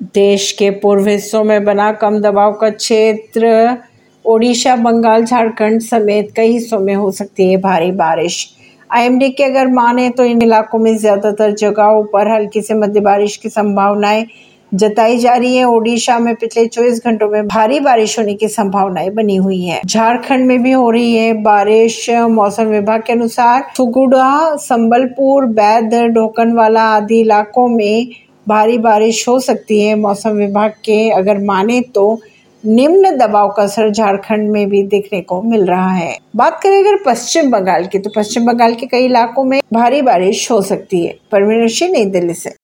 देश के पूर्व हिस्सों में बना कम दबाव का क्षेत्र, ओडिशा, बंगाल, झारखंड समेत कई हिस्सों में हो सकती है भारी बारिश। आईएमडी के अगर माने तो इन इलाकों में ज़्यादातर जगहों पर हल्की से मध्य बारिश की संभावनाएँ जताई जा रही है। ओडिशा में पिछले 24 घंटों में भारी बारिश होने की संभावनाएँ बनी हुई है। झारखंड में भी हो रही है बारिश। मौसम विभाग के अनुसार सुगुड़ा, संबलपुर बैद ढोकनवाला आदि इलाकों में भारी बारिश हो सकती है मौसम विभाग के अगर माने तो निम्न दबाव का असर झारखंड में भी देखने को मिल रहा है। बात करें अगर पश्चिम बंगाल की तो पश्चिम बंगाल के कई इलाकों में भारी बारिश हो सकती है। परवीन नई दिल्ली से।